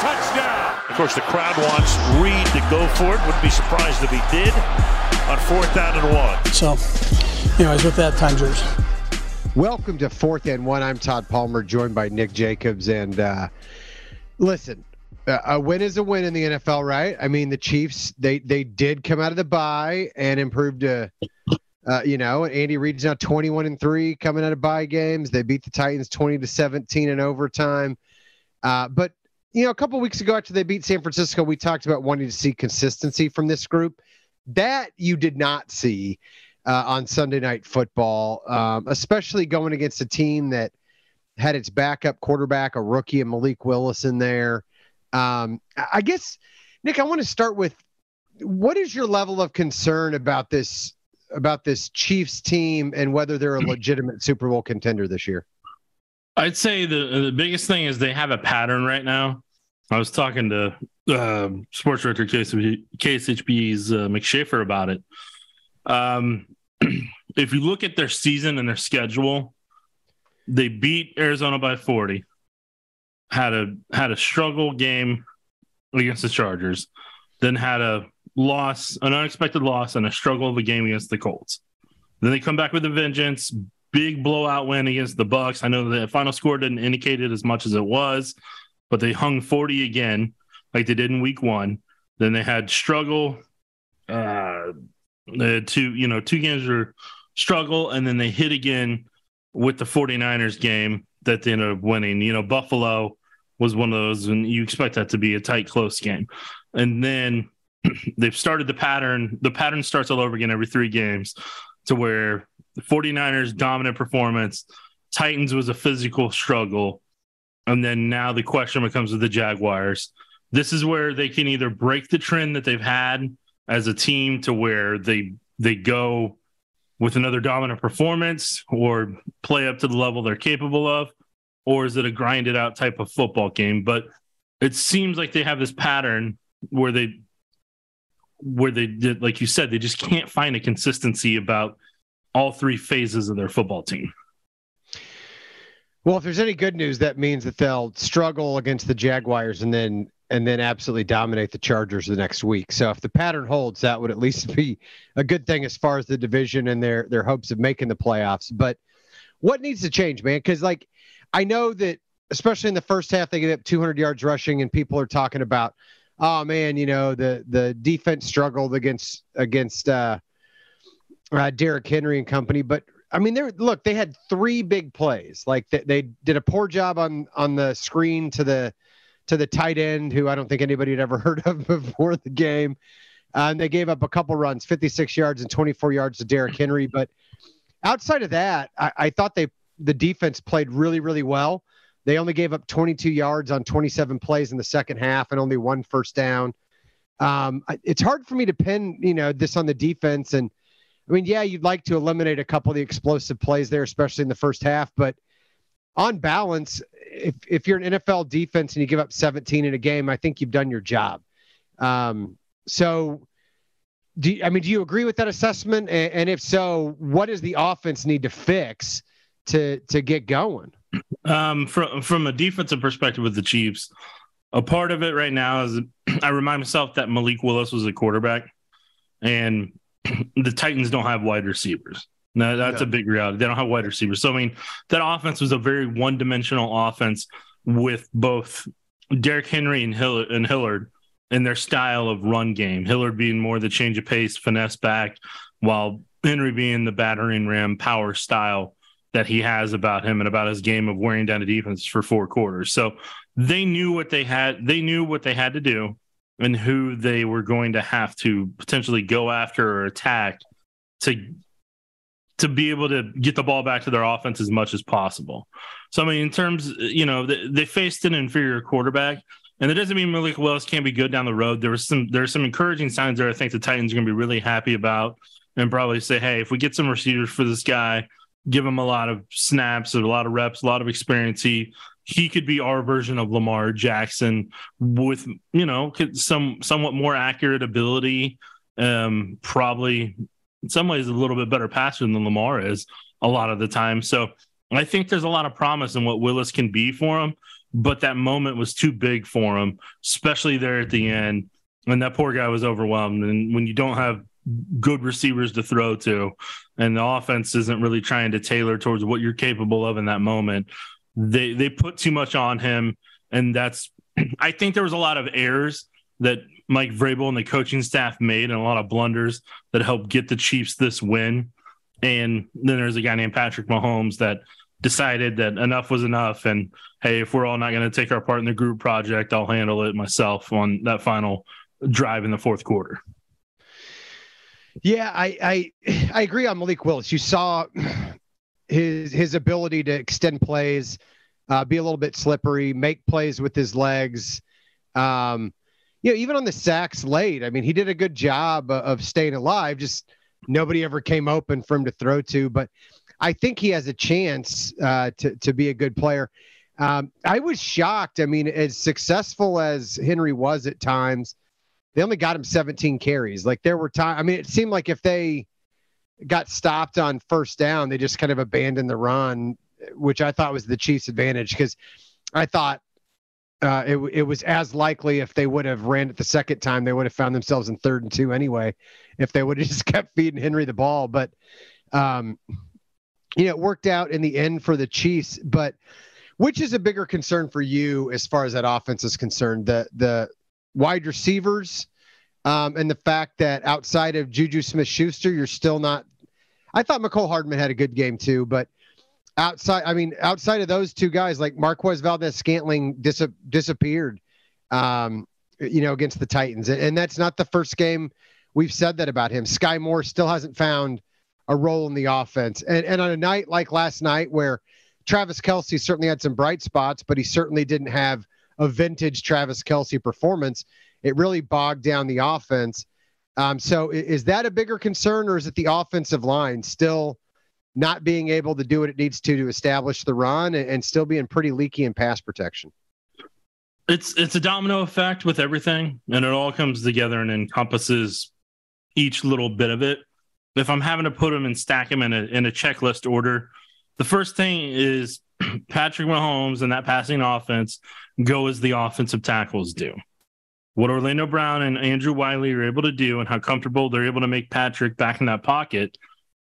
touchdown. Of course, the crowd wants Reid to go for it. Wouldn't be surprised if he did on fourth down and one. So, anyways, with that, time yours. Welcome to Fourth and One. I'm Todd Palmer, joined by Nick Jacobs. And uh, listen, a win is a win in the NFL, right? I mean, the Chiefs they they did come out of the bye and improved to, uh, you know, Andy Reid's now 21 and three coming out of bye games. They beat the Titans 20 to 17 in overtime. Uh, but you know, a couple weeks ago after they beat San Francisco, we talked about wanting to see consistency from this group. That you did not see uh, on Sunday Night Football, um, especially going against a team that had its backup quarterback, a rookie, and Malik Willis in there. Um, I guess, Nick, I want to start with what is your level of concern about this about this Chiefs team and whether they're a legitimate Super Bowl contender this year? I'd say the the biggest thing is they have a pattern right now. I was talking to uh, sports director KSHB's uh, Mick Schaefer about it. Um, if you look at their season and their schedule, they beat Arizona by 40. Had a had a struggle game against the Chargers, then had a loss, an unexpected loss, and a struggle of a game against the Colts. Then they come back with a vengeance, big blowout win against the Bucs. I know the final score didn't indicate it as much as it was, but they hung 40 again, like they did in week one. Then they had struggle, uh, uh, two, you know, two games were struggle, and then they hit again with the 49ers game that they ended up winning. You know, Buffalo was one of those, and you expect that to be a tight, close game. And then they've started the pattern. The pattern starts all over again every three games to where the 49ers dominant performance, Titans was a physical struggle. And then now the question becomes with the Jaguars. This is where they can either break the trend that they've had as a team to where they they go with another dominant performance or play up to the level they're capable of or is it a grinded out type of football game but it seems like they have this pattern where they where they did like you said they just can't find a consistency about all three phases of their football team well if there's any good news that means that they'll struggle against the jaguars and then and then absolutely dominate the Chargers the next week. So if the pattern holds, that would at least be a good thing as far as the division and their their hopes of making the playoffs. But what needs to change, man? Because like I know that especially in the first half they get up 200 yards rushing, and people are talking about, oh man, you know the the defense struggled against against uh, uh, Derrick Henry and company, but. I mean, they look. They had three big plays. Like they, they did a poor job on on the screen to the to the tight end, who I don't think anybody had ever heard of before the game. And they gave up a couple runs, 56 yards and 24 yards to Derrick Henry. But outside of that, I, I thought they the defense played really, really well. They only gave up 22 yards on 27 plays in the second half and only one first down. Um, it's hard for me to pin, you know, this on the defense. And I mean, yeah, you'd like to eliminate a couple of the explosive plays there, especially in the first half. But on balance, if if you're an NFL defense and you give up 17 in a game, I think you've done your job. Um, so, do you, I mean, do you agree with that assessment? And, and, if so, what does the offense need to fix to to get going? Um, from from a defensive perspective with the Chiefs, a part of it right now is I remind myself that Malik Willis was a quarterback, and the Titans don't have wide receivers. No, that's a big reality. They don't have wide receivers. So I mean, that offense was a very one-dimensional offense with both Derrick Henry and, Hill- and Hilliard in their style of run game. Hilliard being more the change of pace, finesse back, while Henry being the battering ram power style that he has about him and about his game of wearing down the defense for four quarters. So they knew what they had. They knew what they had to do and who they were going to have to potentially go after or attack to to be able to get the ball back to their offense as much as possible. So, I mean, in terms, you know, they, they faced an inferior quarterback, and it doesn't mean Malik Willis can't be good down the road. There was some, there are some encouraging signs there. I think the Titans are going to be really happy about, and probably say, hey, if we get some receivers for this guy, give him a lot of snaps, a lot of reps, a lot of experience, he he could be our version of Lamar Jackson with you know some somewhat more accurate ability. Um, probably in some ways a little bit better passer than Lamar is a lot of the time. So I think there's a lot of promise in what Willis can be for him. but that moment was too big for him, especially there at the end. And that poor guy was overwhelmed. And when you don't have good receivers to throw to, and the offense isn't really trying to tailor towards what you're capable of in that moment, they they put too much on him. And that's I think there was a lot of errors that Mike Vrabel and the coaching staff made and a lot of blunders that helped get the Chiefs this win. And then there's a guy named Patrick Mahomes that decided that enough was enough. And hey, if we're all not going to take our part in the group project, I'll handle it myself on that final drive in the fourth quarter. Yeah, I I, I agree on Malik Willis. You saw his his ability to extend plays, uh, be a little bit slippery, make plays with his legs. Um, you know, even on the sacks late, I mean, he did a good job of staying alive. Just nobody ever came open for him to throw to. But I think he has a chance uh, to to be a good player. Um, I was shocked. I mean, as successful as Henry was at times, they only got him 17 carries. Like there were times. I mean, it seemed like if they got stopped on first down, they just kind of abandoned the run, which I thought was the Chiefs' advantage because I thought uh, it, it was as likely if they would have ran it the second time, they would have found themselves in third and two anyway, if they would have just kept feeding Henry the ball. But, um, you know, it worked out in the end for the Chiefs. But which is a bigger concern for you as far as that offense is concerned? The the wide receivers um, and the fact that outside of Juju Smith Schuster, you're still not. I thought Mecole Hardman had a good game too, but outside, I mean, outside of those two guys, like Marquez Valdes Scantling dis- disappeared, um, you know, against the Titans. And that's not the first game we've said that about him. Skyy Moore still hasn't found a role in the offense. And, and on a night like last night, where Travis Kelce certainly had some bright spots, but he certainly didn't have a vintage Travis Kelce performance, it really bogged down the offense. Um, so is that a bigger concern, or is it the offensive line still – not being able to do what it needs to to establish the run and, and still being pretty leaky in pass protection. It's it's a domino effect with everything, and it all comes together and encompasses each little bit of it. If I'm having to put them and stack them in a in a checklist order, the first thing is Patrick Mahomes and that passing offense go as the offensive tackles do. What Orlando Brown and Andrew Wylie are able to do, and how comfortable they're able to make Patrick back in that pocket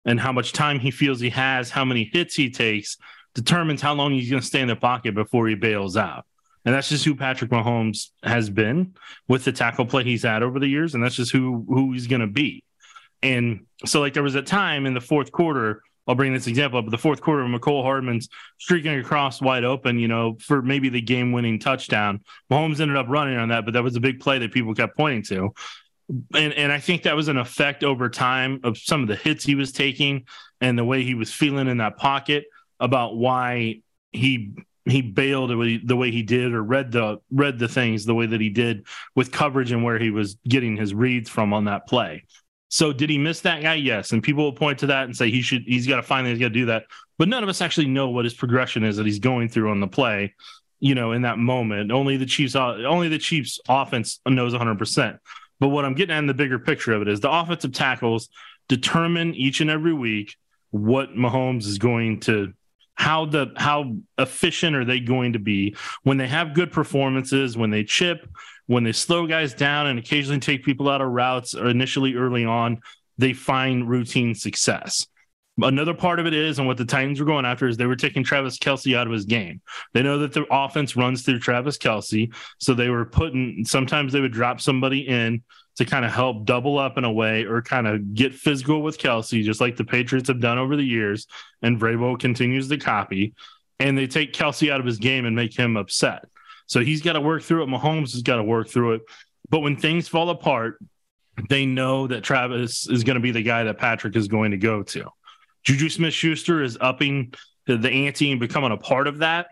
and how much time he feels he has, how many hits he takes, determines how long he's going to stay in the pocket before he bails out. And that's just who Patrick Mahomes has been with the tackle play he's had over the years, and that's just who who he's going to be. And so, like, there was a time in the fourth quarter. I'll bring this example up. The fourth quarter, Mecole Hardman's streaking across wide open, you know, for maybe the game-winning touchdown. Mahomes ended up running on that, but that was a big play that people kept pointing to and and I think that was an effect over time of some of the hits he was taking and the way he was feeling in that pocket about why he he bailed the way he did or read the read the things the way that he did with coverage and where he was getting his reads from on that play. So did he miss that guy? Yes, and people will point to that and say he should he's got to find that he's got to do that. But none of us actually know what his progression is that he's going through on the play. You know, in that moment, only the Chiefs uh, only the Chiefs offense knows 100. percent but what I'm getting at in the bigger picture of it is the offensive tackles determine each and every week what Mahomes is going to how the how efficient are they going to be when they have good performances, when they chip, when they slow guys down and occasionally take people out of routes or initially early on, they find routine success. Another part of it is, and what the Titans were going after is they were taking Travis Kelce out of his game. They know that the offense runs through Travis Kelce. So they were putting, sometimes they would drop somebody in to kind of help double up in a way or kind of get physical with Kelce, just like the Patriots have done over the years. And Vrabel continues to copy. And they take Kelce out of his game and make him upset. So he's got to work through it. Mahomes has got to work through it. But when things fall apart, they know that Travis is going to be the guy that Patrick is going to go to. Juju Smith Schuster is upping the ante and becoming a part of that.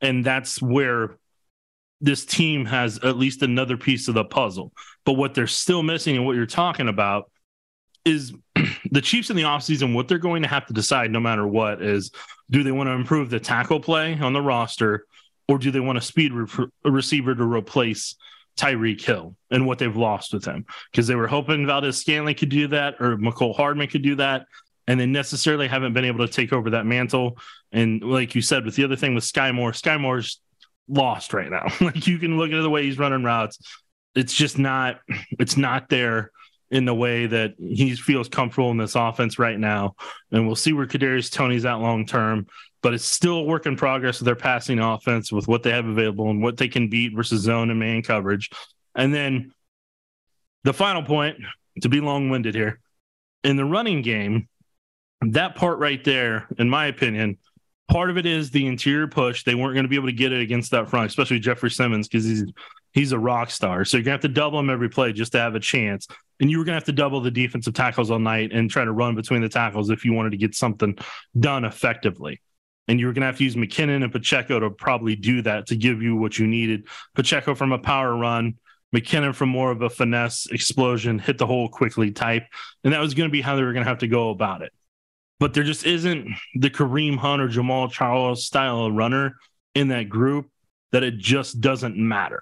And that's where this team has at least another piece of the puzzle. But what they're still missing and what you're talking about is the Chiefs in the offseason, what they're going to have to decide no matter what is do they want to improve the tackle play on the roster or do they want a speed re- receiver to replace Tyreek Hill and what they've lost with him? Because they were hoping Valdes-Scantling could do that or Mecole Hardman could do that and they necessarily haven't been able to take over that mantle. And like you said, with the other thing with Skyy Moore, Skyy Moore's lost right now. like you can look at the way he's running routes. It's just not it's not there in the way that he feels comfortable in this offense right now. And we'll see where Kadarius Toney's at long term. But it's still a work in progress with their passing offense with what they have available and what they can beat versus zone and man coverage. And then the final point, to be long winded here, in the running game, that part right there, in my opinion, part of it is the interior push. They weren't going to be able to get it against that front, especially Jeffrey Simmons, because he's he's a rock star. So you're gonna have to double him every play just to have a chance. And you were gonna have to double the defensive tackles all night and try to run between the tackles if you wanted to get something done effectively. And you were gonna have to use McKinnon and Pacheco to probably do that to give you what you needed. Pacheco from a power run, McKinnon from more of a finesse explosion, hit the hole quickly type. And that was gonna be how they were gonna have to go about it but there just isn't the Kareem Hunt or Jamaal Charles style of runner in that group that it just doesn't matter.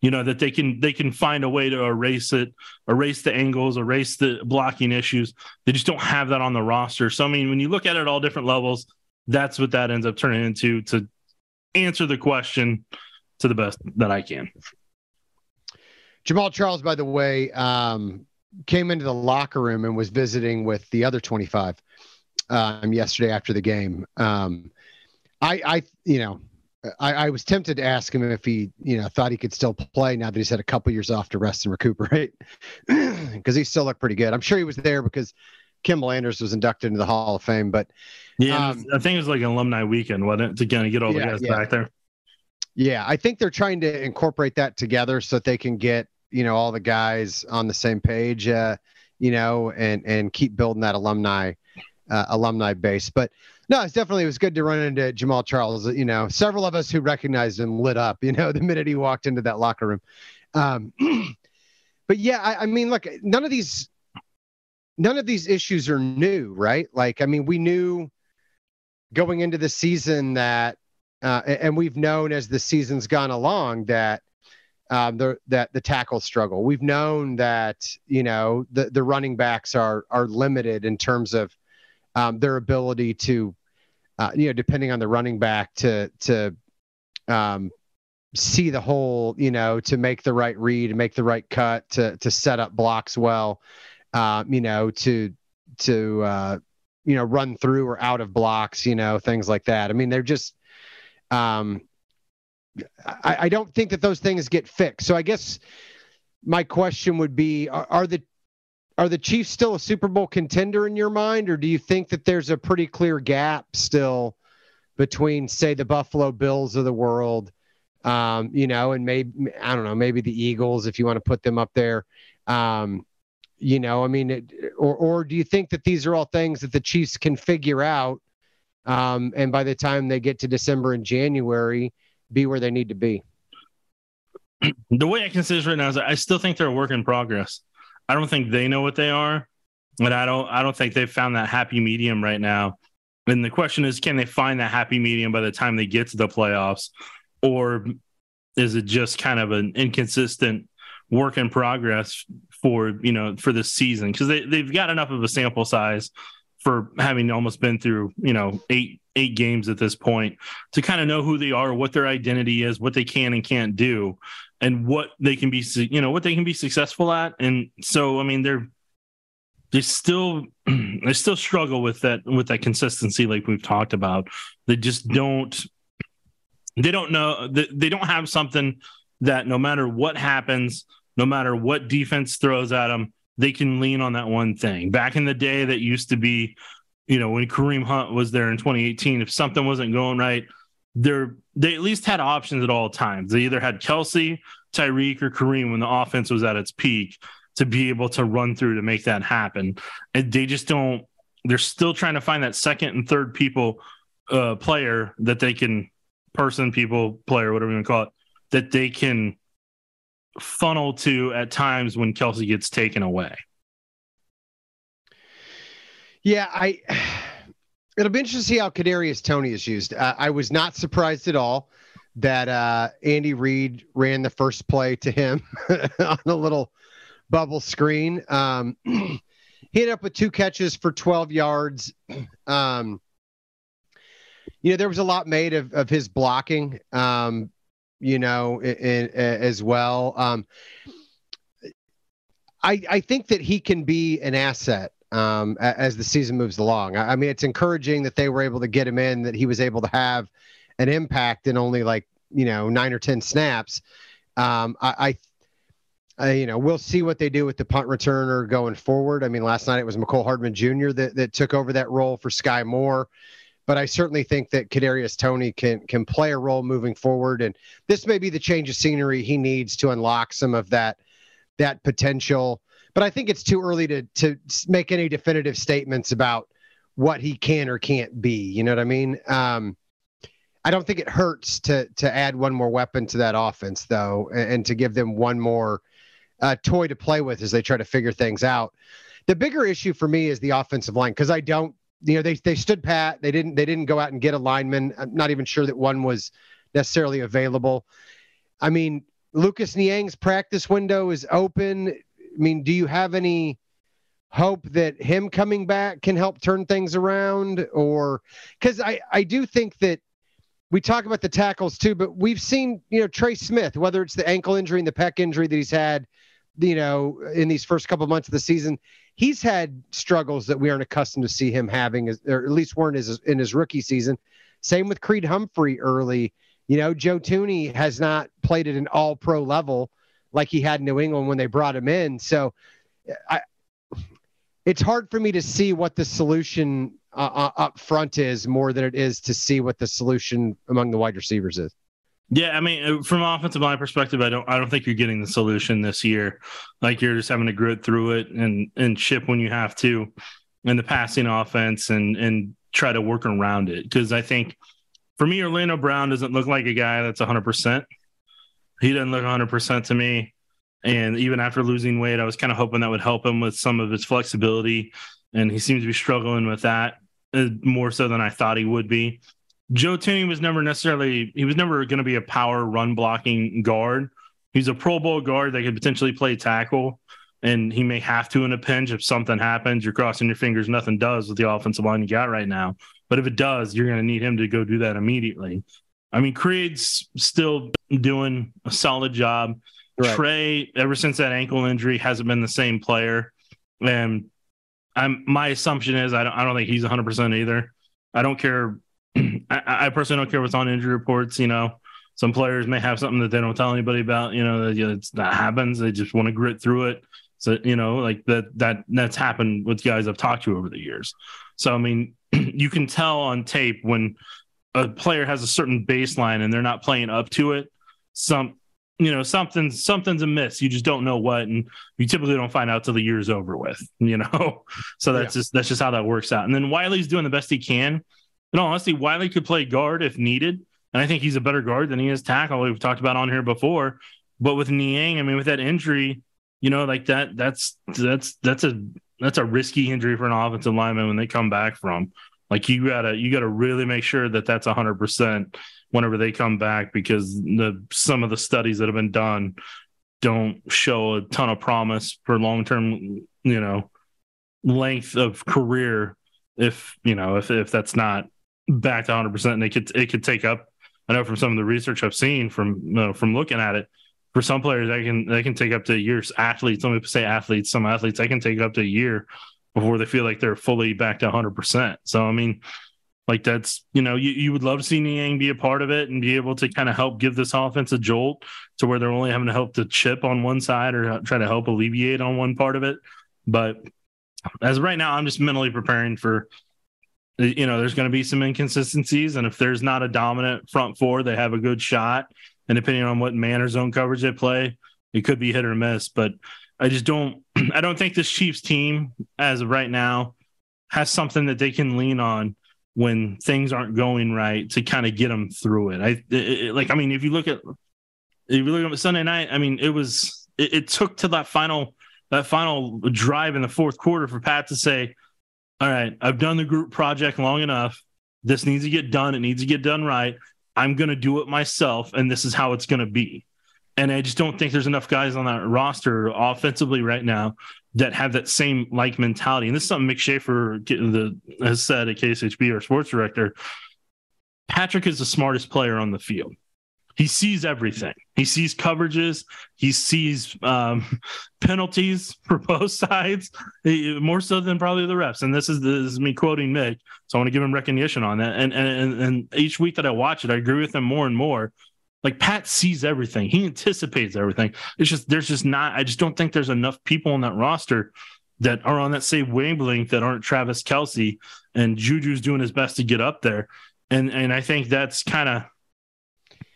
You know that they can they can find a way to erase it, erase the angles, erase the blocking issues. They just don't have that on the roster. So I mean, when you look at it at all different levels, that's what that ends up turning into to answer the question to the best that I can. Jamaal Charles, by the way, um, came into the locker room and was visiting with the other 25 um, yesterday after the game. Um, I, I, you know, I, I, was tempted to ask him if he, you know, thought he could still play now that he's had a couple years off to rest and recuperate, because he still looked pretty good. I'm sure he was there because Kimble Anders was inducted into the Hall of Fame. But yeah, um, I think it was like an alumni weekend, wasn't it, to kind of get all yeah, the guys yeah. back there. Yeah, I think they're trying to incorporate that together so that they can get you know all the guys on the same page, uh, you know, and and keep building that alumni uh, alumni base. But no, it's definitely it was good to run into Jamaal Charles. You know, several of us who recognized him lit up. You know, the minute he walked into that locker room. Um, but yeah, I, I mean, look, none of these none of these issues are new, right? Like, I mean, we knew going into the season that, uh, and we've known as the season's gone along that um, the that the tackle struggle. We've known that you know the the running backs are are limited in terms of um, their ability to, uh, you know, depending on the running back to to um, see the hole, you know, to make the right read, and make the right cut, to to set up blocks well, uh, you know, to to uh, you know run through or out of blocks, you know, things like that. I mean, they're just. Um, I, I don't think that those things get fixed. So I guess my question would be: Are, are the are the Chiefs still a Super Bowl contender in your mind, or do you think that there's a pretty clear gap still between, say, the Buffalo Bills of the world, um, you know, and maybe I don't know, maybe the Eagles if you want to put them up there, um, you know, I mean, it, or or do you think that these are all things that the Chiefs can figure out, um, and by the time they get to December and January, be where they need to be? The way I say this right now is I still think they're a work in progress. I don't think they know what they are, and I don't I don't think they've found that happy medium right now. And the question is, can they find that happy medium by the time they get to the playoffs, or is it just kind of an inconsistent work in progress for you know for this season? Because they they've got enough of a sample size for having almost been through you know eight eight games at this point to kind of know who they are, what their identity is, what they can and can't do, and what they can be you know what they can be successful at. And so I mean they're they still they still struggle with that with that consistency like we've talked about. They just don't they don't know they, they don't have something that no matter what happens, no matter what defense throws at them, they can lean on that one thing. Back in the day, that used to be, you know, when Kareem Hunt was there in 2018, if something wasn't going right, they're they at least had options at all times. They either had Kelce, Tyreek, or Kareem when the offense was at its peak to be able to run through to make that happen. And they just don't. They're still trying to find that second and third people uh, player that they can person, people, player, whatever you want to call it, that they can funnel to at times when Kelce gets taken away. Yeah, I. It'll be interesting to see how Kadarius Toney is used. Uh, I was not surprised at all that uh, Andy Reid ran the first play to him on a little bubble screen. Um, he ended up with two catches for 12 yards. Um, you know, there was a lot made of, of his blocking. Um, you know, in, in, as well. Um, I, I think that he can be an asset um, as the season moves along. I, mean, it's encouraging that they were able to get him in, that he was able to have an impact in only like you know nine or ten snaps. Um, I, I, I, you know, we'll see what they do with the punt returner going forward. I mean, last night it was Mecole Hardman Jr. that that took over that role for Skyy Moore but I certainly think that Kadarius Toney can can play a role moving forward, and this may be the change of scenery he needs to unlock some of that that potential. But I think it's too early to to make any definitive statements about what he can or can't be. You know what I mean? Um, I don't think it hurts to to add one more weapon to that offense, though, and, and to give them one more uh, toy to play with as they try to figure things out. The bigger issue for me is the offensive line because I don't you know they they stood pat. They didn't they didn't go out and get a lineman. I'm not even sure that one was necessarily available. I mean, Lucas Niang's practice window is open. I mean, do you have any hope that him coming back can help turn things around or cuz I I do think that we talk about the tackles too, but we've seen, you know, Trey Smith, whether it's the ankle injury and the pec injury that he's had, you know, in these first couple months of the season, he's had struggles that we aren't accustomed to see him having, or at least weren't his, in his rookie season. Same with Creed Humphrey early. You know, Joe Thuney has not played at an all pro level like he had New England when they brought him in. So I, it's hard for me to see what the solution uh, uh up front is more than it is to see what the solution among the wide receivers is. Yeah, I mean, uh, from offensive line perspective, I don't, I don't think you're getting the solution this year. Like you're just having to grit through it and and chip when you have to, in the passing offense and and try to work around it. Because I think, for me, Orlando Brown doesn't look like a guy that's 100. percent He doesn't look 100 percent to me. And even after losing weight, I was kind of hoping that would help him with some of his flexibility, and he seems to be struggling with that uh, more so than I thought he would be. Joe Thuney was never necessarily he was never going to be a power run blocking guard. He's a Pro Bowl guard that could potentially play tackle, and he may have to in a pinch if something happens. You're crossing your fingers, nothing does with the offensive line you got right now. But if it does, you're going to need him to go do that immediately. I mean, Creed's still doing a solid job. Right. Trey, ever since that ankle injury, hasn't been the same player, and I'm my assumption is I don't I don't think he's 100 percent either. I don't care I, I, personally don't care what's on injury reports. You know, some players may have something that they don't tell anybody about. You know, that, you know, that happens. They just want to grit through it. So you know, like that that that's happened with guys I've talked to over the years. So I mean, you can tell on tape when a player has a certain baseline and they're not playing up to it. Some you know something something's amiss. You just don't know what, and you typically don't find out till the year's over with. You know, so that's yeah. just that's just how that works out. And then Wylie's doing the best he can in all honesty, Wiley could play guard if needed. And I think he's a better guard than he is tackle. We've talked about on here before. But with Niang, I mean, with that injury, you know, like that, that's that's that's a that's a risky injury for an offensive lineman when they come back from. Like you gotta you gotta really make sure that that's hundred percent whenever they come back because the some of the studies that have been done don't show a ton of promise for long term, you know, length of career if you know if if that's not back to 100 percent. And it could it could take up i know from some of the research i've seen from you know, from looking at it for some players they can they can take up to years. Athletes let me say athletes some athletes they can take up to a year before they feel like they're fully back to 100 percent so i mean like that's you know you, you would love to see Niang be a part of it and be able to kind of help give this offense a jolt to where they're only having to help to chip on one side or try to help alleviate on one part of it but as right now i'm just mentally preparing for you know, there's going to be some inconsistencies. And if there's not a dominant front four, they have a good shot. And depending on what man or zone coverage they play, it could be hit or miss. But I just don't, I don't think this Chiefs team, as of right now, has something that they can lean on when things aren't going right to kind of get them through it. I it, like, I mean, if you look at, if you look at Sunday night, I mean, it was, it, it took to that final, that final drive in the fourth quarter for Pat to say, all right, I've done the group project long enough. This needs to get done. It needs to get done right. I'm going to do it myself, and this is how it's going to be. And I just don't think there's enough guys on that roster offensively right now that have that same like mentality. And this is something Mick Schaefer has said at KSHB, our sports director. Patrick is the smartest player on the field. he sees everything. He sees coverages. He sees um, penalties for both sides, more so than probably the refs. And this is this is me quoting Mick, so I want to give him recognition on that. And and and each week that I watch it, I agree with him more and more. Like Pat sees everything. He anticipates everything. It's just there's just not. I just don't think there's enough people on that roster that are on that same wavelength that aren't Travis Kelce and Juju's doing his best to get up there. And and I think that's kind of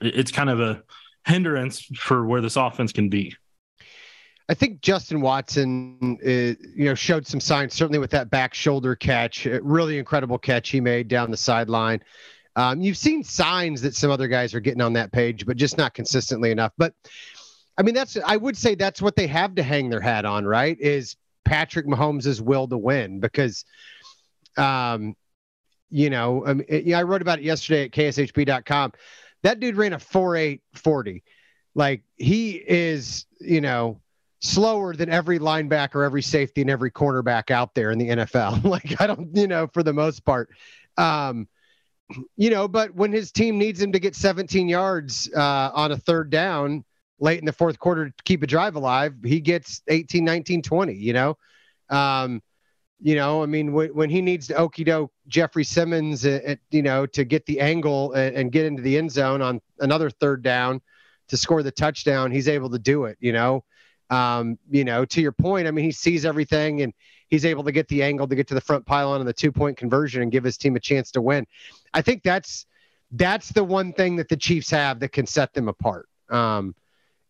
it's kind of a hindrance for where this offense can be. I think Justin Watson, uh, you know, showed some signs certainly with that back shoulder catch, really incredible catch he made down the sideline. Um, you've seen signs that some other guys are getting on that page, but just not consistently enough. But I mean, that's I would say that's what they have to hang their hat on, right? Is Patrick Mahomes' will to win because, um, you know, I, mean, yeah, I wrote about it yesterday at kshb.com. That dude ran a 4.840. Like he is, you know, slower than every linebacker, every safety, and every cornerback out there in the NFL. like I don't, you know, for the most part. Um, you know, but when his team needs him to get 17 yards uh, on a third down late in the fourth quarter to keep a drive alive, he gets 18, 19, 20, you know? Um, you know, I mean, when, when he needs to okey doke Jeffrey Simmons, uh, uh, you know, to get the angle and, and, get into the end zone on another third down to score the touchdown, he's able to do it. You know, um, you know, to your point, I mean, he sees everything and he's able to get the angle to get to the front pylon and the two point conversion and give his team a chance to win. I think that's that's the one thing that the Chiefs have that can set them apart. Um,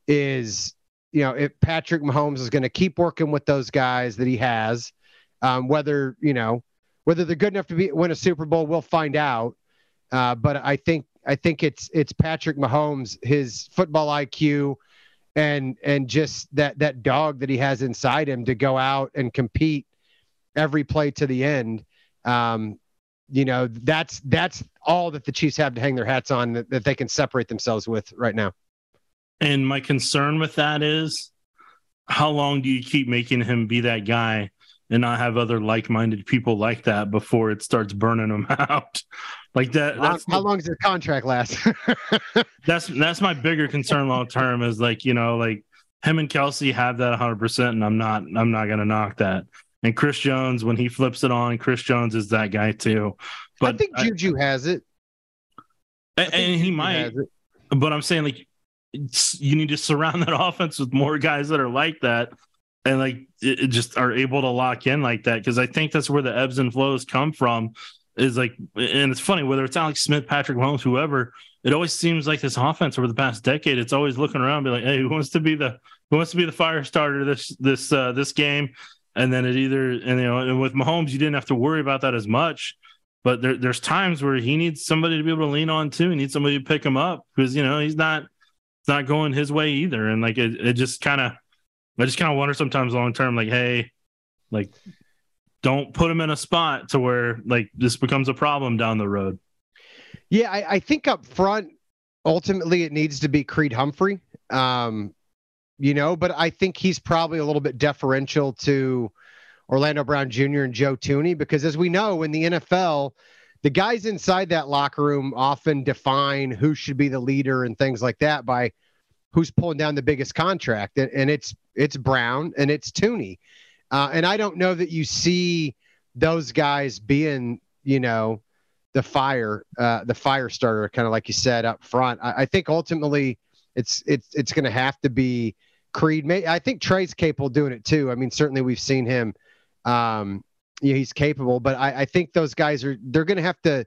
is you know, if Patrick Mahomes is going to keep working with those guys that he has um, whether you know whether they're good enough to be win a Super Bowl, we'll find out. Uh, but I think I think it's it's Patrick Mahomes, his football IQ, and and just that that dog that he has inside him to go out and compete every play to the end. Um, you know that's that's all that the Chiefs have to hang their hats on that, that they can separate themselves with right now. And my concern with that is, how long do you keep making him be that guy and not have other like-minded people like that before it starts burning them out. Like that that's how, long does the contract last? That's that's my bigger concern long term is like you know like him and Kelce have that 100% and i'm not i'm not gonna knock that. And chris jones when he flips it on chris jones is that guy too. But i think juju I, has it. And, and he might but i'm saying like you need to surround that offense with more guys that are like that and like it, it just are able to lock in like that because I think that's where the ebbs and flows come from. Is like, and it's funny whether it's Alex Smith, Patrick Mahomes, whoever. It always seems like this offense over the past decade, it's always looking around, be like, hey, who wants to be the who wants to be the fire starter this this uh, this game? And then it either and you know, and with Mahomes, you didn't have to worry about that as much. But there, there's times where he needs somebody to be able to lean on too. He needs somebody to pick him up because you know he's not not going his way either. And like it, it just kind of I just kind of wonder sometimes long term, like, hey, like, don't put him in a spot to where like this becomes a problem down the road. Yeah, I, I think up front, ultimately, it needs to be Creed Humphrey. Um, you know, but I think he's probably a little bit deferential to Orlando Brown Jr. and Joe Thuney because, as we know, in the NFL, the guys inside that locker room often define who should be the leader and things like that by who's pulling down the biggest contract, and, and it's it's Brown and it's Thuney, uh, and I don't know that you see those guys being you know the fire uh, the fire starter, kind of like you said up front. I, I think ultimately it's it's it's going to have to be Creed. May, I think Trey's capable doing it too. I mean, certainly we've seen him. Um, yeah, he's capable, but I, I think those guys are they're going to have to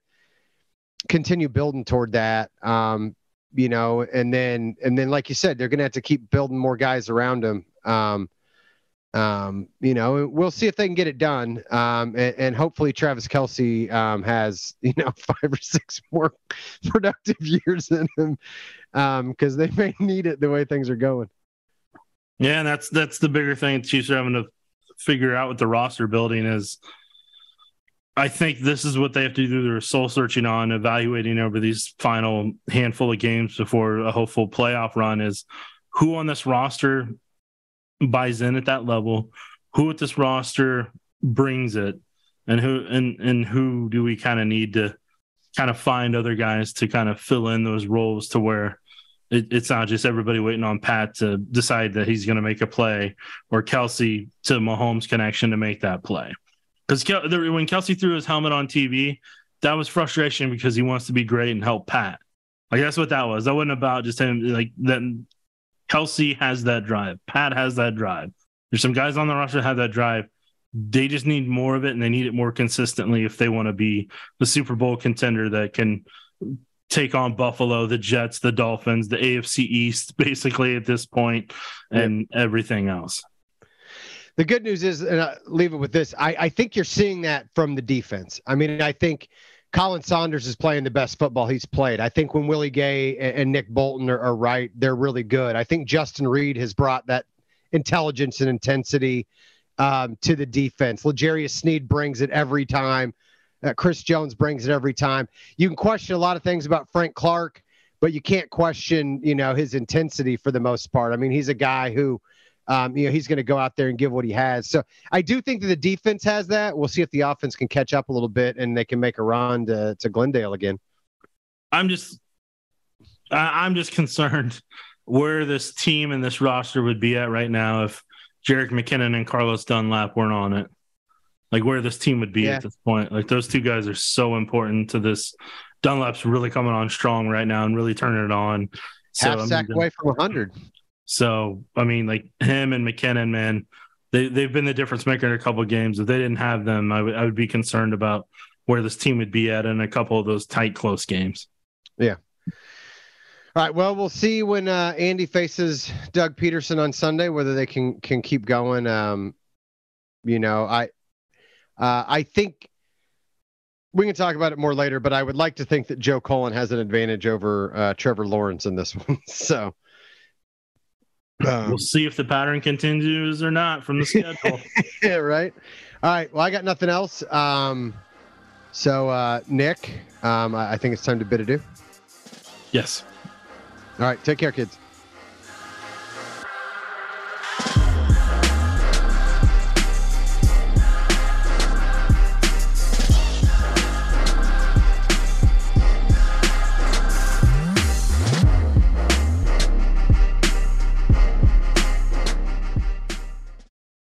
continue building toward that. Um, you know, and then and then like you said, they're gonna have to keep building more guys around him. Um, um, you know, we'll see if they can get it done. Um, and, and hopefully Travis Kelce um, has you know five or six more productive years in him because um, they may need it the way things are going. Yeah, and that's that's the bigger thing Chiefs are having to figure out with the roster building is I think this is what they have to do their soul searching on, evaluating over these final handful of games before a hopeful playoff run is who on this roster buys in at that level, who at this roster brings it, and who and and who do we kind of need to kind of find other guys to kind of fill in those roles to where it, it's not just everybody waiting on Pat to decide that he's going to make a play or Kelce to Mahomes connection to make that play. Because Kel- when Kelce threw his helmet on TV, that was frustration because he wants to be great and help Pat. Like that's what that was. That wasn't about just him. Like then Kelce has that drive. Pat has that drive. There's some guys on the roster that have that drive. They just need more of it and they need it more consistently if they want to be the Super Bowl contender that can take on Buffalo, the Jets, the Dolphins, the AFC East, basically at this point, and yeah. everything else. The good news is, and I leave it with this: I, I think you're seeing that from the defense. I mean, I think Khalen Saunders is playing the best football he's played. I think when Willie Gay and, Nick Bolton are, are right, they're really good. I think Justin Reid has brought that intelligence and intensity um, to the defense. L'Jarius Sneed brings it every time. Uh, Chris Jones brings it every time. You can question a lot of things about Frank Clark, but you can't question, you know, his intensity for the most part. I mean, he's a guy who, um, you know, he's going to go out there and give what he has. So I do think that the defense has that. We'll see if the offense can catch up a little bit and they can make a run to, to Glendale again. I'm just, I'm just concerned where this team and this roster would be at right now if Jerick McKinnon and Carlos Dunlap weren't on it like where this team would be yeah. at this point. Like those two guys are so important to this. Dunlap's really coming on strong right now and really turning it on. So, Half sack I mean, away from 100. So I mean, like him and McKinnon, man, they they've been the difference maker in a couple of games. If they didn't have them, I would I would be concerned about where this team would be at in a couple of those tight, close games. Yeah. All right. Well, we'll see when uh, Andy faces Doug Pederson on Sunday whether they can can keep going. Um, you know, I uh, I think we can talk about it more later, but I would like to think that Joe Cullen has an advantage over uh, Trevor Lawrence in this one. so um, we'll see if the pattern continues or not from the schedule. yeah, right. All right. Well, I got nothing else. Um, so, uh, Nick, um, I think it's time to bid adieu. Yes. All right. Take care, kids.